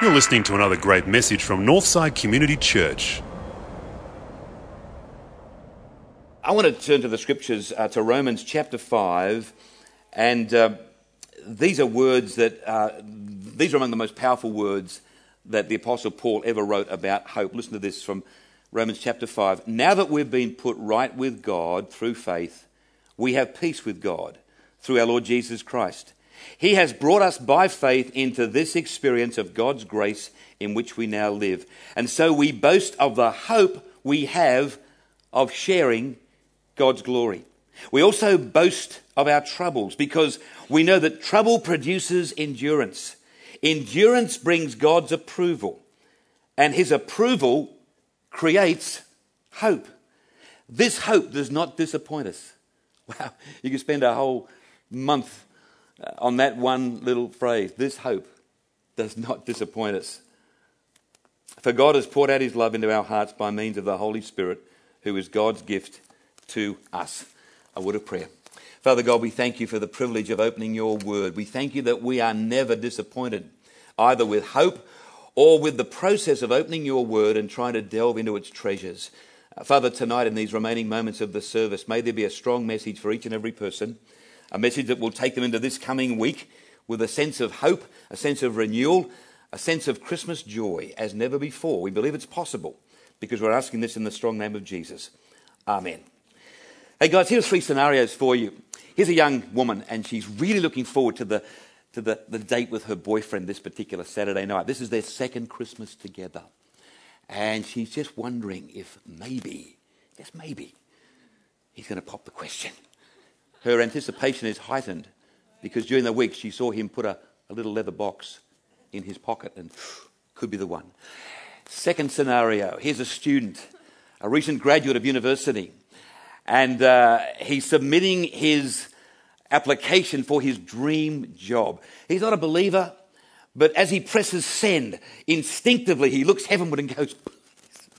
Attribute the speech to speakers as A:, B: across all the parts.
A: You're listening to another great message from Northside Community Church.
B: I want to turn to the scriptures, uh, to Romans chapter 5, and uh, these are words that, uh, these are among the most powerful words that the Apostle Paul ever wrote about hope. Listen to this from Romans chapter 5. Now that we've been put right with God through faith, we have peace with God through our Lord Jesus Christ. He has brought us by faith into this experience of God's grace in which we now live. And so we boast of the hope we have of sharing God's glory. We also boast of our troubles because we know that trouble produces endurance. Endurance brings God's approval, and his approval creates hope. This hope does not disappoint us. Wow, you can spend a whole month uh, on that one little phrase. This hope does not disappoint us. For God has poured out his love into our hearts by means of the Holy Spirit, who is God's gift to us. A word of prayer. Father God, we thank you for the privilege of opening your word. We thank you that we are never disappointed, either with hope or with the process of opening your word and trying to delve into its treasures. Uh, Father, tonight in these remaining moments of the service, may there be a strong message for each and every person, a message that will take them into this coming week with a sense of hope, a sense of renewal, a sense of Christmas joy as never before. We believe it's possible because we're asking this in the strong name of Jesus. Amen. Hey guys, here's three scenarios for you. Here's a young woman, and she's really looking forward to the, to the, the date with her boyfriend this particular Saturday night. This is their second Christmas together. And she's just wondering if maybe, just maybe, he's going to pop the question. Her anticipation is heightened because during the week she saw him put a, a little leather box in his pocket and could be the one. Second scenario here's a student, a recent graduate of university and uh, he's submitting his application for his dream job. He's not a believer, but as he presses send, instinctively he looks heavenward and goes,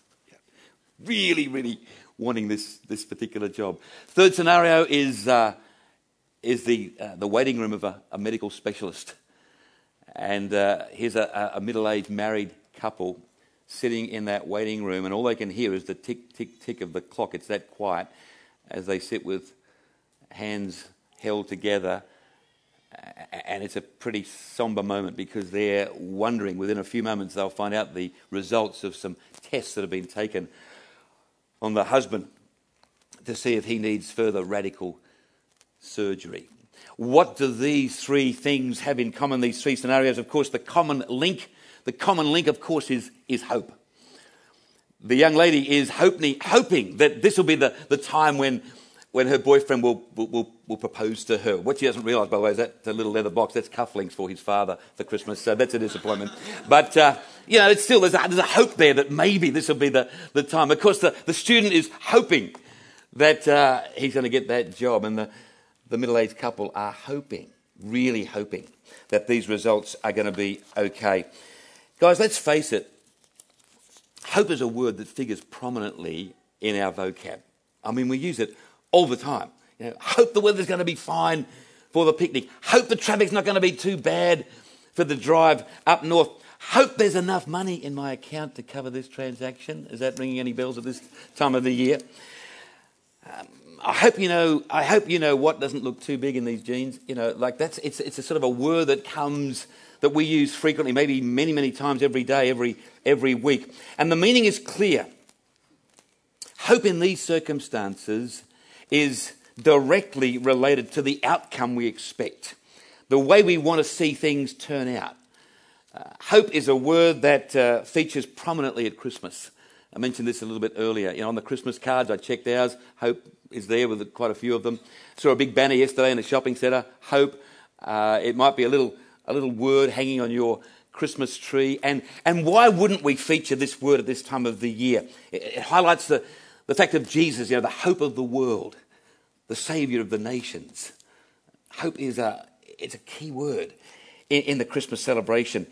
B: really, really wanting this, this particular job. Third scenario is, uh, is the, uh, the waiting room of a, a medical specialist. And uh, here's a, a middle aged married couple sitting in that waiting room, and all they can hear is the tick, tick, tick of the clock. It's that quiet as they sit with hands held together. And it's a pretty somber moment because they're wondering within a few moments they'll find out the results of some tests that have been taken on the husband to see if he needs further radical surgery. What do these three things have in common, these three scenarios? Of course, the common link, the common link, of course, is, is hope the young lady is hoping, hoping that this will be the, the time when, when her boyfriend will, will, will, propose to her. What she doesn't realise, by the way, is that the little leather box, that's cufflinks for his father for Christmas, so that's a disappointment. But, uh, you know, it's still, there's a, there's a hope there that maybe this will be the, the time. Of course, the, the student is hoping that uh, he's going to get that job, and the, the middle aged couple are hoping, really hoping, that these results are going to be okay. Guys, let's face it, Hope is a word that figures prominently in our vocab. I mean, we use it all the time. You know, hope the weather's going to be fine for the picnic. Hope the traffic's not going to be too bad for the drive up north. Hope there's enough money in my account to cover this transaction. Is that ringing any bells at this time of the year? Um, I hope you know. I hope you know what doesn't look too big in these jeans. You know, like that's it's it's a sort of a word that comes that we use frequently, maybe many, many times every day, every, every week. And the meaning is clear. Hope in these circumstances is directly related to the outcome we expect, the way we want to see things turn out. Uh, hope is a word that uh, features prominently at Christmas. I mentioned this a little bit earlier. You know, on the Christmas cards, I checked ours. Hope is there with quite a few of them. Saw a big banner yesterday in the shopping centre. Hope. Uh, it might be a little a little word hanging on your Christmas tree. And, and why wouldn't we feature this word at this time of the year? It, it highlights the, the fact of Jesus, you know, the hope of the world, the Saviour of the nations. Hope is a, it's a key word in, in the Christmas celebration.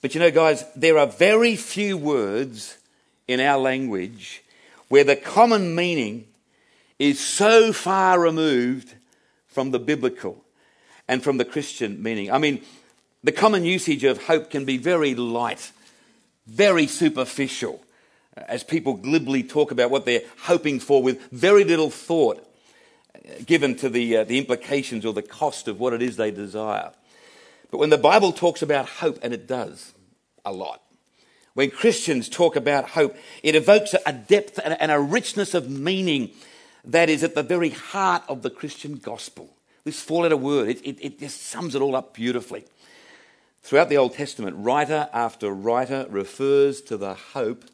B: But you know, guys, there are very few words in our language where the common meaning is so far removed from the biblical and from the Christian meaning. I mean, the common usage of hope can be very light, very superficial, as people glibly talk about what they're hoping for with very little thought given to the, uh, the implications or the cost of what it is they desire. But when the Bible talks about hope, and it does a lot, when Christians talk about hope, it evokes a depth and a richness of meaning that is at the very heart of the Christian gospel. This four letter word, it, it, it, just sums it all up beautifully. Throughout the Old Testament, writer after writer refers to the hope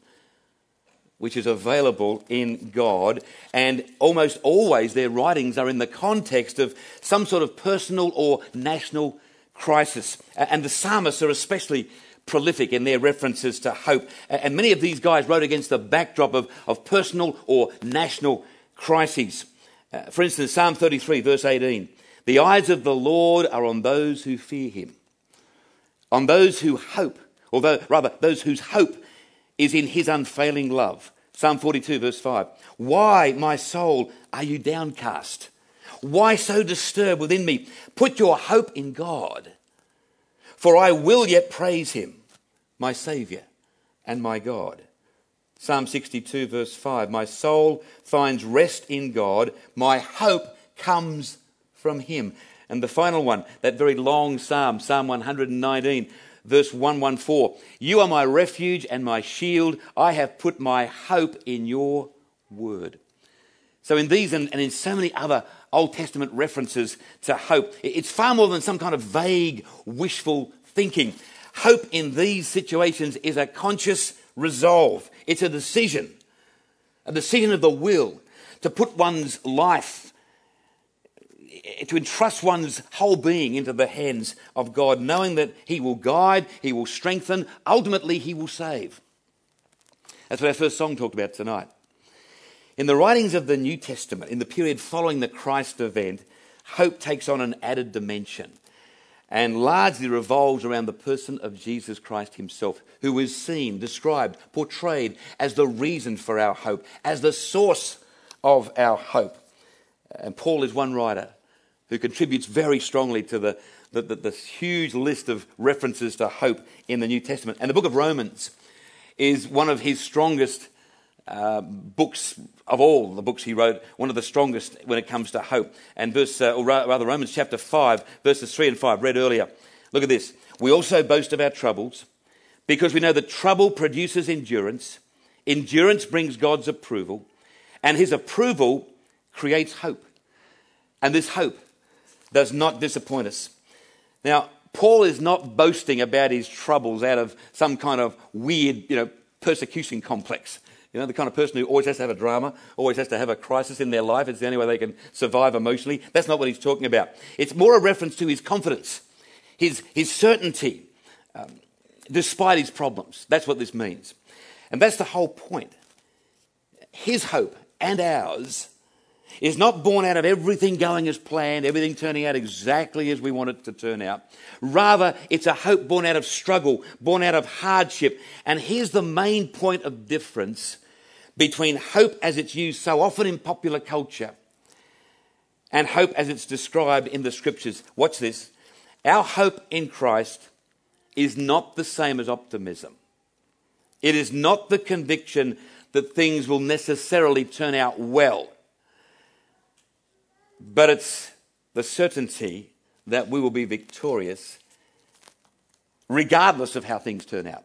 B: which is available in God, and almost always their writings are in the context of some sort of personal or national crisis. And the psalmists are especially prolific in their references to hope. And many of these guys wrote against the backdrop of, of personal or national crises. Uh, for instance, Psalm 33, verse 18 The eyes of the Lord are on those who fear him, on those who hope, or rather, those whose hope is in his unfailing love. Psalm 42, verse 5. Why, my soul, are you downcast? Why so disturbed within me? Put your hope in God, for I will yet praise him, my Saviour and my God. Psalm 62, verse 5. My soul finds rest in God, my hope comes from him. And the final one, that very long psalm, Psalm 119, verse 114. You are my refuge and my shield. I have put my hope in your word. So, in these and, in so many other Old Testament references to hope, it's far more than some kind of vague, wishful thinking. Hope in these situations is a conscious resolve, it's a decision, a decision of the will to put one's life to entrust one's whole being into the hands of God, knowing that He will guide, He will strengthen, ultimately, He will save. That's what our first song talked about tonight. In the writings of the New Testament, in the period following the Christ event, hope takes on an added dimension and largely revolves around the person of Jesus Christ himself, who is seen, described, portrayed as the reason for our hope, as the source of our hope. And Paul is one writer who contributes very strongly to the, the, the, the huge list of references to hope in the New Testament. And the book of Romans is one of his strongest uh, books of all the books he wrote, one of the strongest when it comes to hope. And verse, uh, or rather, Romans chapter 5, verses 3 and 5, read earlier. Look at this. We also boast of our troubles because we know that trouble produces endurance. Endurance brings God's approval, and his approval creates hope. And this hope does not disappoint us. Now, Paul is not boasting about his troubles out of some kind of weird, you know, persecution complex. You know, the kind of person who always has to have a drama, always has to have a crisis in their life. It's the only way they can survive emotionally. That's not what he's talking about. It's more a reference to his confidence, his, his certainty, um, despite his problems. That's what this means. And that's the whole point. His hope and ours is not born out of everything going as planned, everything turning out exactly as we want it to turn out. Rather, it's a hope born out of struggle, born out of hardship. And here's the main point of difference between hope as it's used so often in popular culture and hope as it's described in the scriptures. Watch this. Our hope in Christ is not the same as optimism. It is not the conviction that things will necessarily turn out well but it's the certainty that we will be victorious regardless of how things turn out.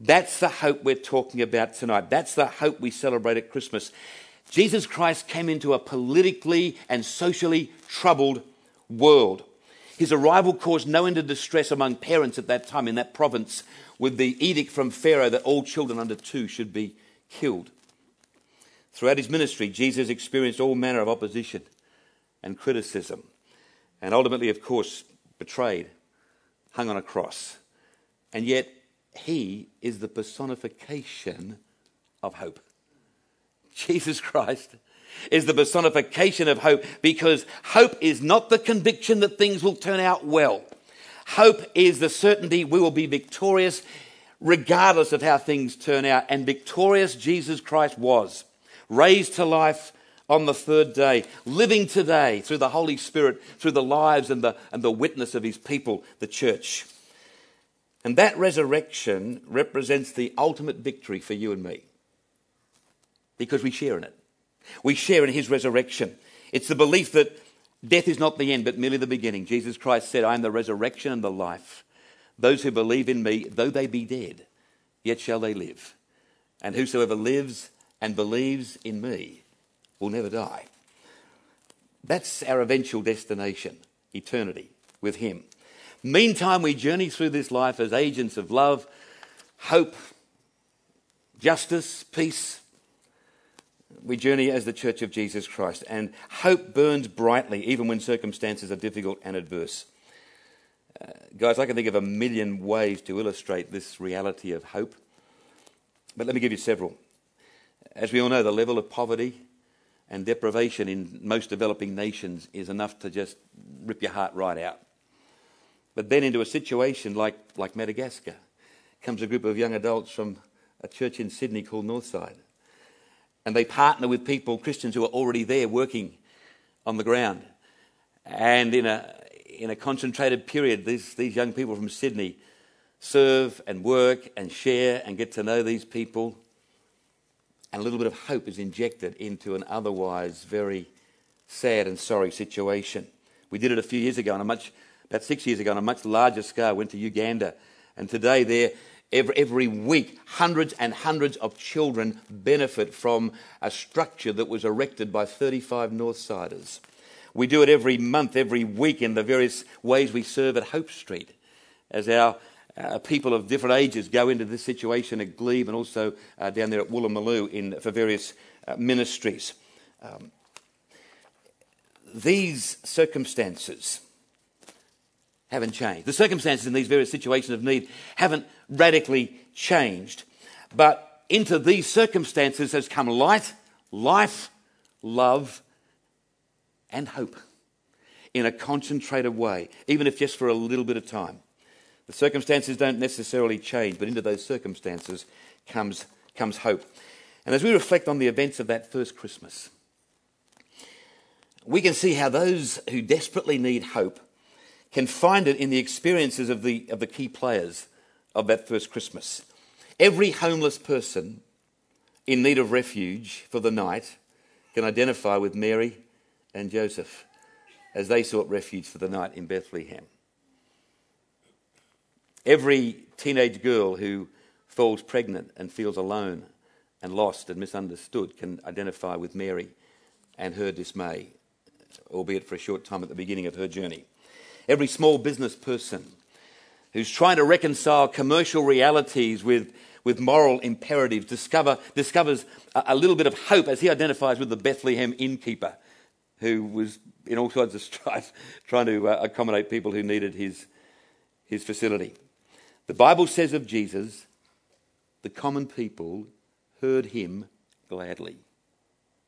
B: That's the hope we're talking about tonight. That's the hope we celebrate at Christmas. Jesus Christ came into a politically and socially troubled world. His arrival caused no end of distress among parents at that time in that province with the edict from Pharaoh that all children under two should be killed. Throughout his ministry, Jesus experienced all manner of opposition and criticism, and ultimately, of course, betrayed, hung on a cross. And yet, he is the personification of hope. Jesus Christ is the personification of hope because hope is not the conviction that things will turn out well. Hope is the certainty we will be victorious regardless of how things turn out. And victorious Jesus Christ was raised to life on the third day, living today through the Holy Spirit, through the lives and the, and the witness of his people, the church. And that resurrection represents the ultimate victory for you and me because we share in it. We share in his resurrection. It's the belief that death is not the end, but merely the beginning. Jesus Christ said, I am the resurrection and the life. Those who believe in me, though they be dead, yet shall they live. And whosoever lives and believes in me will never die. That's our eventual destination, eternity with him. Meantime, we journey through this life as agents of love, hope, justice, peace, we journey as the Church of Jesus Christ, and hope burns brightly even when circumstances are difficult and adverse. Uh, guys, I can think of a million ways to illustrate this reality of hope, but let me give you several. As we all know, the level of poverty and deprivation in most developing nations is enough to just rip your heart right out. But then into a situation like, like Madagascar comes a group of young adults from a church in Sydney called Northside and they partner with people, Christians who are already there working on the ground. And in a, in a concentrated period, these, these young people from Sydney serve and work and share and get to know these people. And a little bit of hope is injected into an otherwise very sad and sorry situation. We did it a few years ago on a much, about six years ago on a much larger scale, went to Uganda. And today there Every, every week, hundreds and hundreds of children benefit from a structure that was erected by 35 Northsiders. We do it every month, every week, in the various ways we serve at Hope Street as our uh, people of different ages go into this situation at Glebe and also uh, down there at Woolloomooloo in, for various uh, ministries. Um, these circumstances haven't changed. The circumstances in these various situations of need haven't radically changed. But into these circumstances has come light, life, love, and hope in a concentrated way, even if just for a little bit of time. The circumstances don't necessarily change, but into those circumstances comes, comes hope. And as we reflect on the events of that first Christmas, we can see how those who desperately need hope can find it in the experiences of the, of the key players of that first Christmas. Every homeless person in need of refuge for the night can identify with Mary and Joseph as they sought refuge for the night in Bethlehem. Every teenage girl who falls pregnant and feels alone and lost and misunderstood can identify with Mary and her dismay, albeit for a short time at the beginning of her journey. Every small business person who's trying to reconcile commercial realities with, with moral imperatives, discover, discovers a, a little bit of hope as he identifies with the Bethlehem innkeeper who was in all kinds of strife trying to uh, accommodate people who needed his, his facility. The Bible says of Jesus, the common people heard him gladly,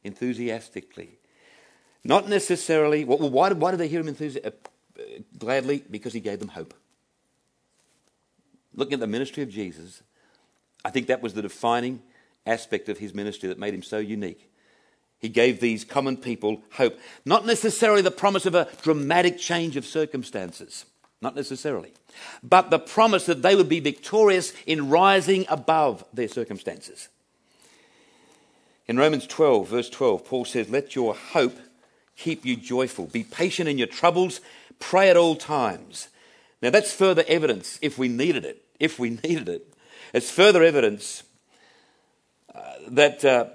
B: enthusiastically. Not necessarily, well, why, did, why did they hear him enthusi- uh, gladly? Because he gave them hope looking at the ministry of Jesus, I think that was the defining aspect of his ministry that made him so unique. He gave these common people hope, not necessarily the promise of a dramatic change of circumstances, not necessarily, but the promise that they would be victorious in rising above their circumstances. In Romans 12, verse 12, Paul says, Let your hope keep you joyful. Be patient in your troubles. Pray at all times. Now, that's further evidence, if we needed it, if we needed it. It's further evidence uh, that, uh,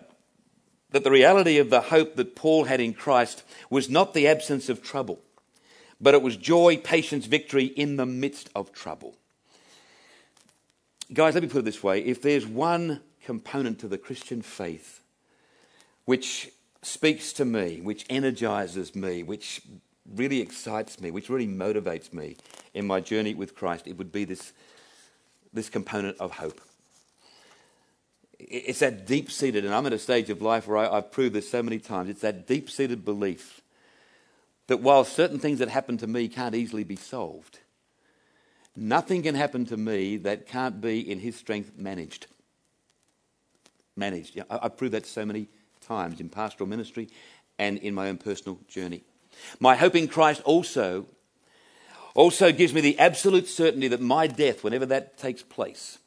B: that the reality of the hope that Paul had in Christ was not the absence of trouble, but it was joy, patience, victory in the midst of trouble. Guys, let me put it this way if there's one component to the Christian faith which speaks to me, which energizes me, which really excites me, which really motivates me in my journey with Christ, it would be this this component of hope. It's that deep seated, and I'm at a stage of life where I, have proved this so many times, it's that deep seated belief that while certain things that happen to me can't easily be solved, nothing can happen to me that can't be in His strength managed. Managed. I've proved that so many times in pastoral ministry and in my own personal journey. My hope in Christ also, also gives me the absolute certainty that my death, whenever that takes place,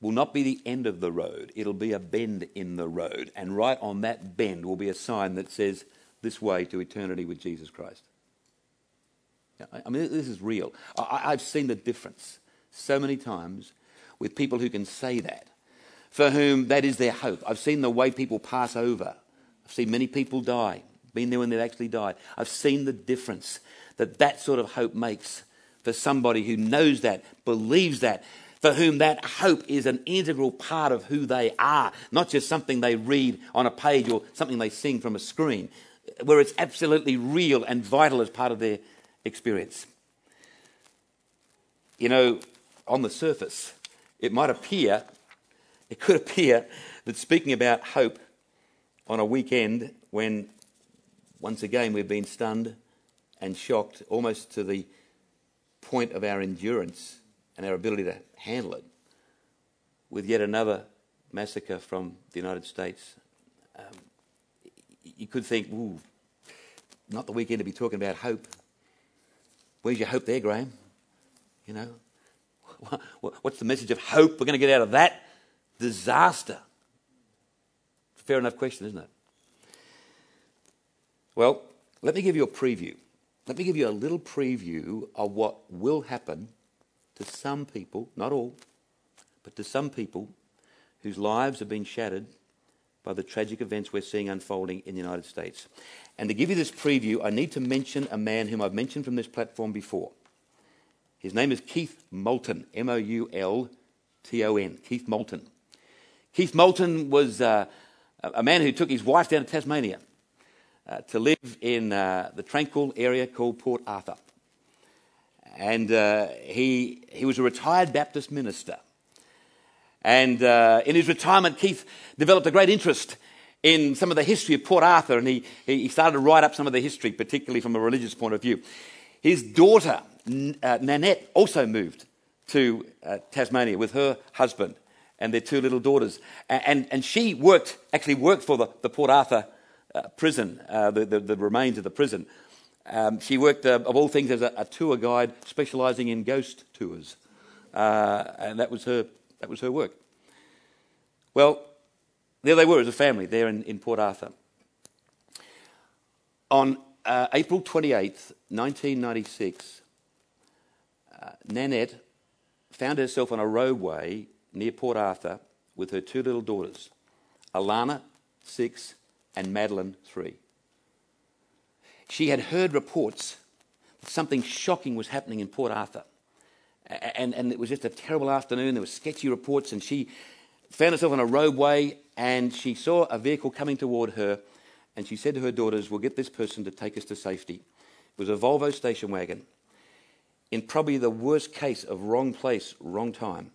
B: will not be the end of the road. It'll be a bend in the road. And right on that bend will be a sign that says, This way to eternity with Jesus Christ. I mean, this is real. I've seen the difference so many times with people who can say that, for whom that is their hope. I've seen the way people pass over. I've seen many people die, been there when they've actually died. I've seen the difference that that sort of hope makes for somebody who knows that, believes that, for whom that hope is an integral part of who they are, not just something they read on a page or something they sing from a screen, where it's absolutely real and vital as part of their experience. You know, on the surface, it might appear, it could appear that speaking about hope on a weekend when once again we've been stunned and shocked almost to the point of our endurance and our ability to handle it with yet another massacre from the United States. Um, you could think, ooh, not the weekend to be talking about hope. Where's your hope there, Graham? You know, what's the message of hope we're going to get out of that disaster? Fair enough question, isn't it? Well, let me give you a preview. Let me give you a little preview of what will happen to some people, not all, but to some people whose lives have been shattered by the tragic events we're seeing unfolding in the United States. And to give you this preview, I need to mention a man whom I've mentioned from this platform before. His name is Keith Moulton, M O U L T O N, Keith Moulton. Keith Moulton was uh, a man who took his wife down to Tasmania uh, to live in uh, the tranquil area called Port Arthur. And uh, he, he was a retired Baptist minister. And uh, in his retirement, Keith developed a great interest in some of the history of Port Arthur, and he, he started to write up some of the history, particularly from a religious point of view. His daughter, uh, Nanette, also moved to uh, Tasmania with her husband and their two little daughters. And, and she worked, actually worked for the, the Port Arthur uh, prison, uh, the, the, the, remains of the prison. Um, she worked, uh, of all things, as a, a tour guide specialising in ghost tours. Uh, and that was her that was her work. Well, there they were as a family there in, in Port Arthur. On uh, April 28th, 1996, uh, Nanette found herself on a roadway near Port Arthur with her two little daughters, Alannah, six, and Madeline, three. She had heard reports that something shocking was happening in Port Arthur and, and it was just a terrible afternoon. There were sketchy reports, and she found herself on a roadway, and she saw a vehicle coming toward her, and she said to her daughters, "We'll get this person to take us to safety." It was a Volvo station wagon. In probably the worst case of wrong place, wrong time,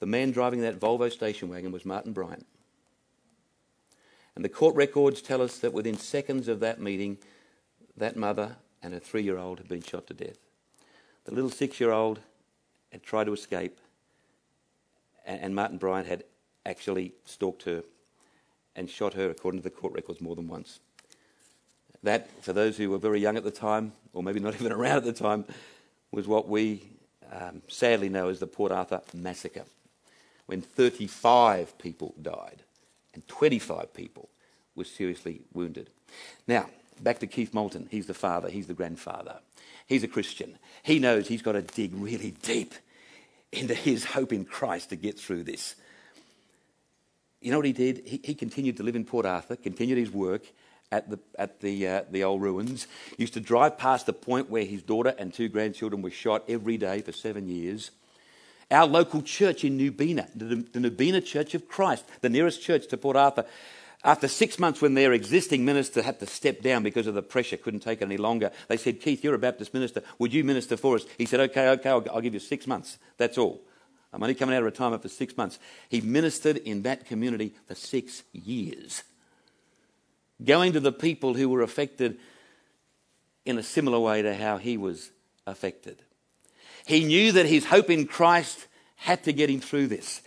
B: the man driving that Volvo station wagon was Martin Bryant. And the court records tell us that within seconds of that meeting, that mother and her three year old had been shot to death. The little six year old had tried to escape, and Martin Bryant had actually stalked her and shot her, according to the court records, more than once. That, for those who were very young at the time, or maybe not even around at the time, was what we um, sadly know as the Port Arthur Massacre, when 35 people died and 25 people were seriously wounded. Now, back to Keith Moulton. He's the father, he's the grandfather. He's a Christian. He knows he's got to dig really deep into his hope in Christ to get through this. You know what he did? He, he continued to live in Port Arthur, continued his work at the, at the, uh, the old ruins, used to drive past the point where his daughter and two grandchildren were shot every day for seven years. Our local church in Nubeena, the, the Nubeena Church of Christ, the nearest church to Port Arthur, after six months, when their existing minister had to step down because of the pressure, couldn't take it any longer, they said, Keith, you're a Baptist minister. Would you minister for us? He said, Okay, okay, I'll, I'll give you six months. That's all. I'm only coming out of retirement for six months. He ministered in that community for six years, going to the people who were affected in a similar way to how he was affected. He knew that his hope in Christ had to get him through this.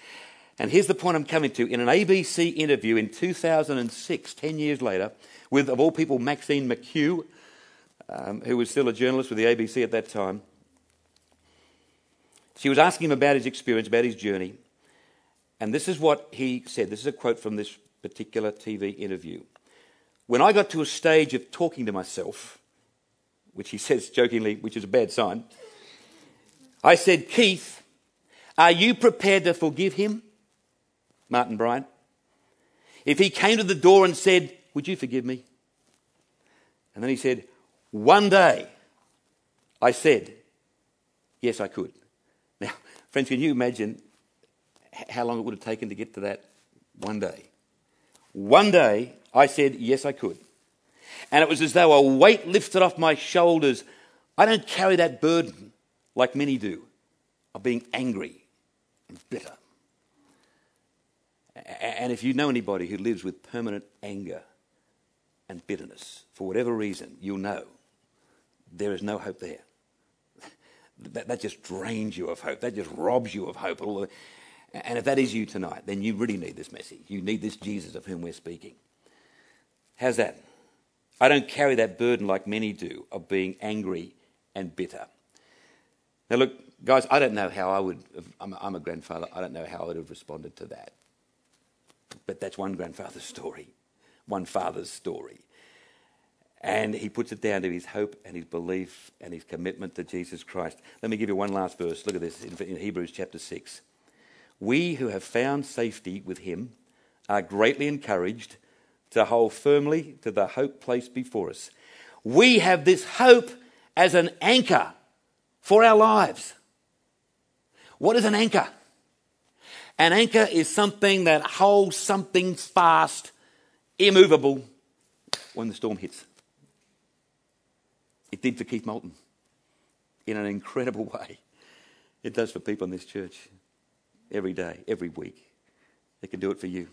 B: And here's the point I'm coming to. In an ABC interview in 2006, 10 years later, with, of all people, Maxine McKew, um, who was still a journalist with the ABC at that time, she was asking him about his experience, about his journey. And this is what he said. This is a quote from this particular TV interview. When I got to a stage of talking to myself, which he says jokingly, which is a bad sign, I said, Keith, are you prepared to forgive him? Martin Bryant. If he came to the door and said, Would you forgive me? And then he said, One day, I said, Yes, I could. Now, friends, can you imagine how long it would have taken to get to that one day? One day, I said, Yes, I could. And it was as though a weight lifted off my shoulders. I don't carry that burden like many do of being angry and bitter. And if you know anybody who lives with permanent anger and bitterness, for whatever reason, you'll know there is no hope there. That, that just drains you of hope. That just robs you of hope. And if that is you tonight, then you really need this message. You need this Jesus of whom we're speaking. How's that? I don't carry that burden like many do of being angry and bitter. Now, look, guys, I don't know how I would, I'm, I'm a grandfather, I don't know how I would have responded to that. But that's one grandfather's story, one father's story. And he puts it down to his hope and his belief and his commitment to Jesus Christ. Let me give you one last verse. Look at this in Hebrews chapter 6. We who have found safety with him are greatly encouraged to hold firmly to the hope placed before us. We have this hope as an anchor for our lives. What is an anchor? An anchor is something that holds something fast, immovable, when the storm hits. It did for Keith Moulton in an incredible way. It does for people in this church every day, every week. It can do it for you.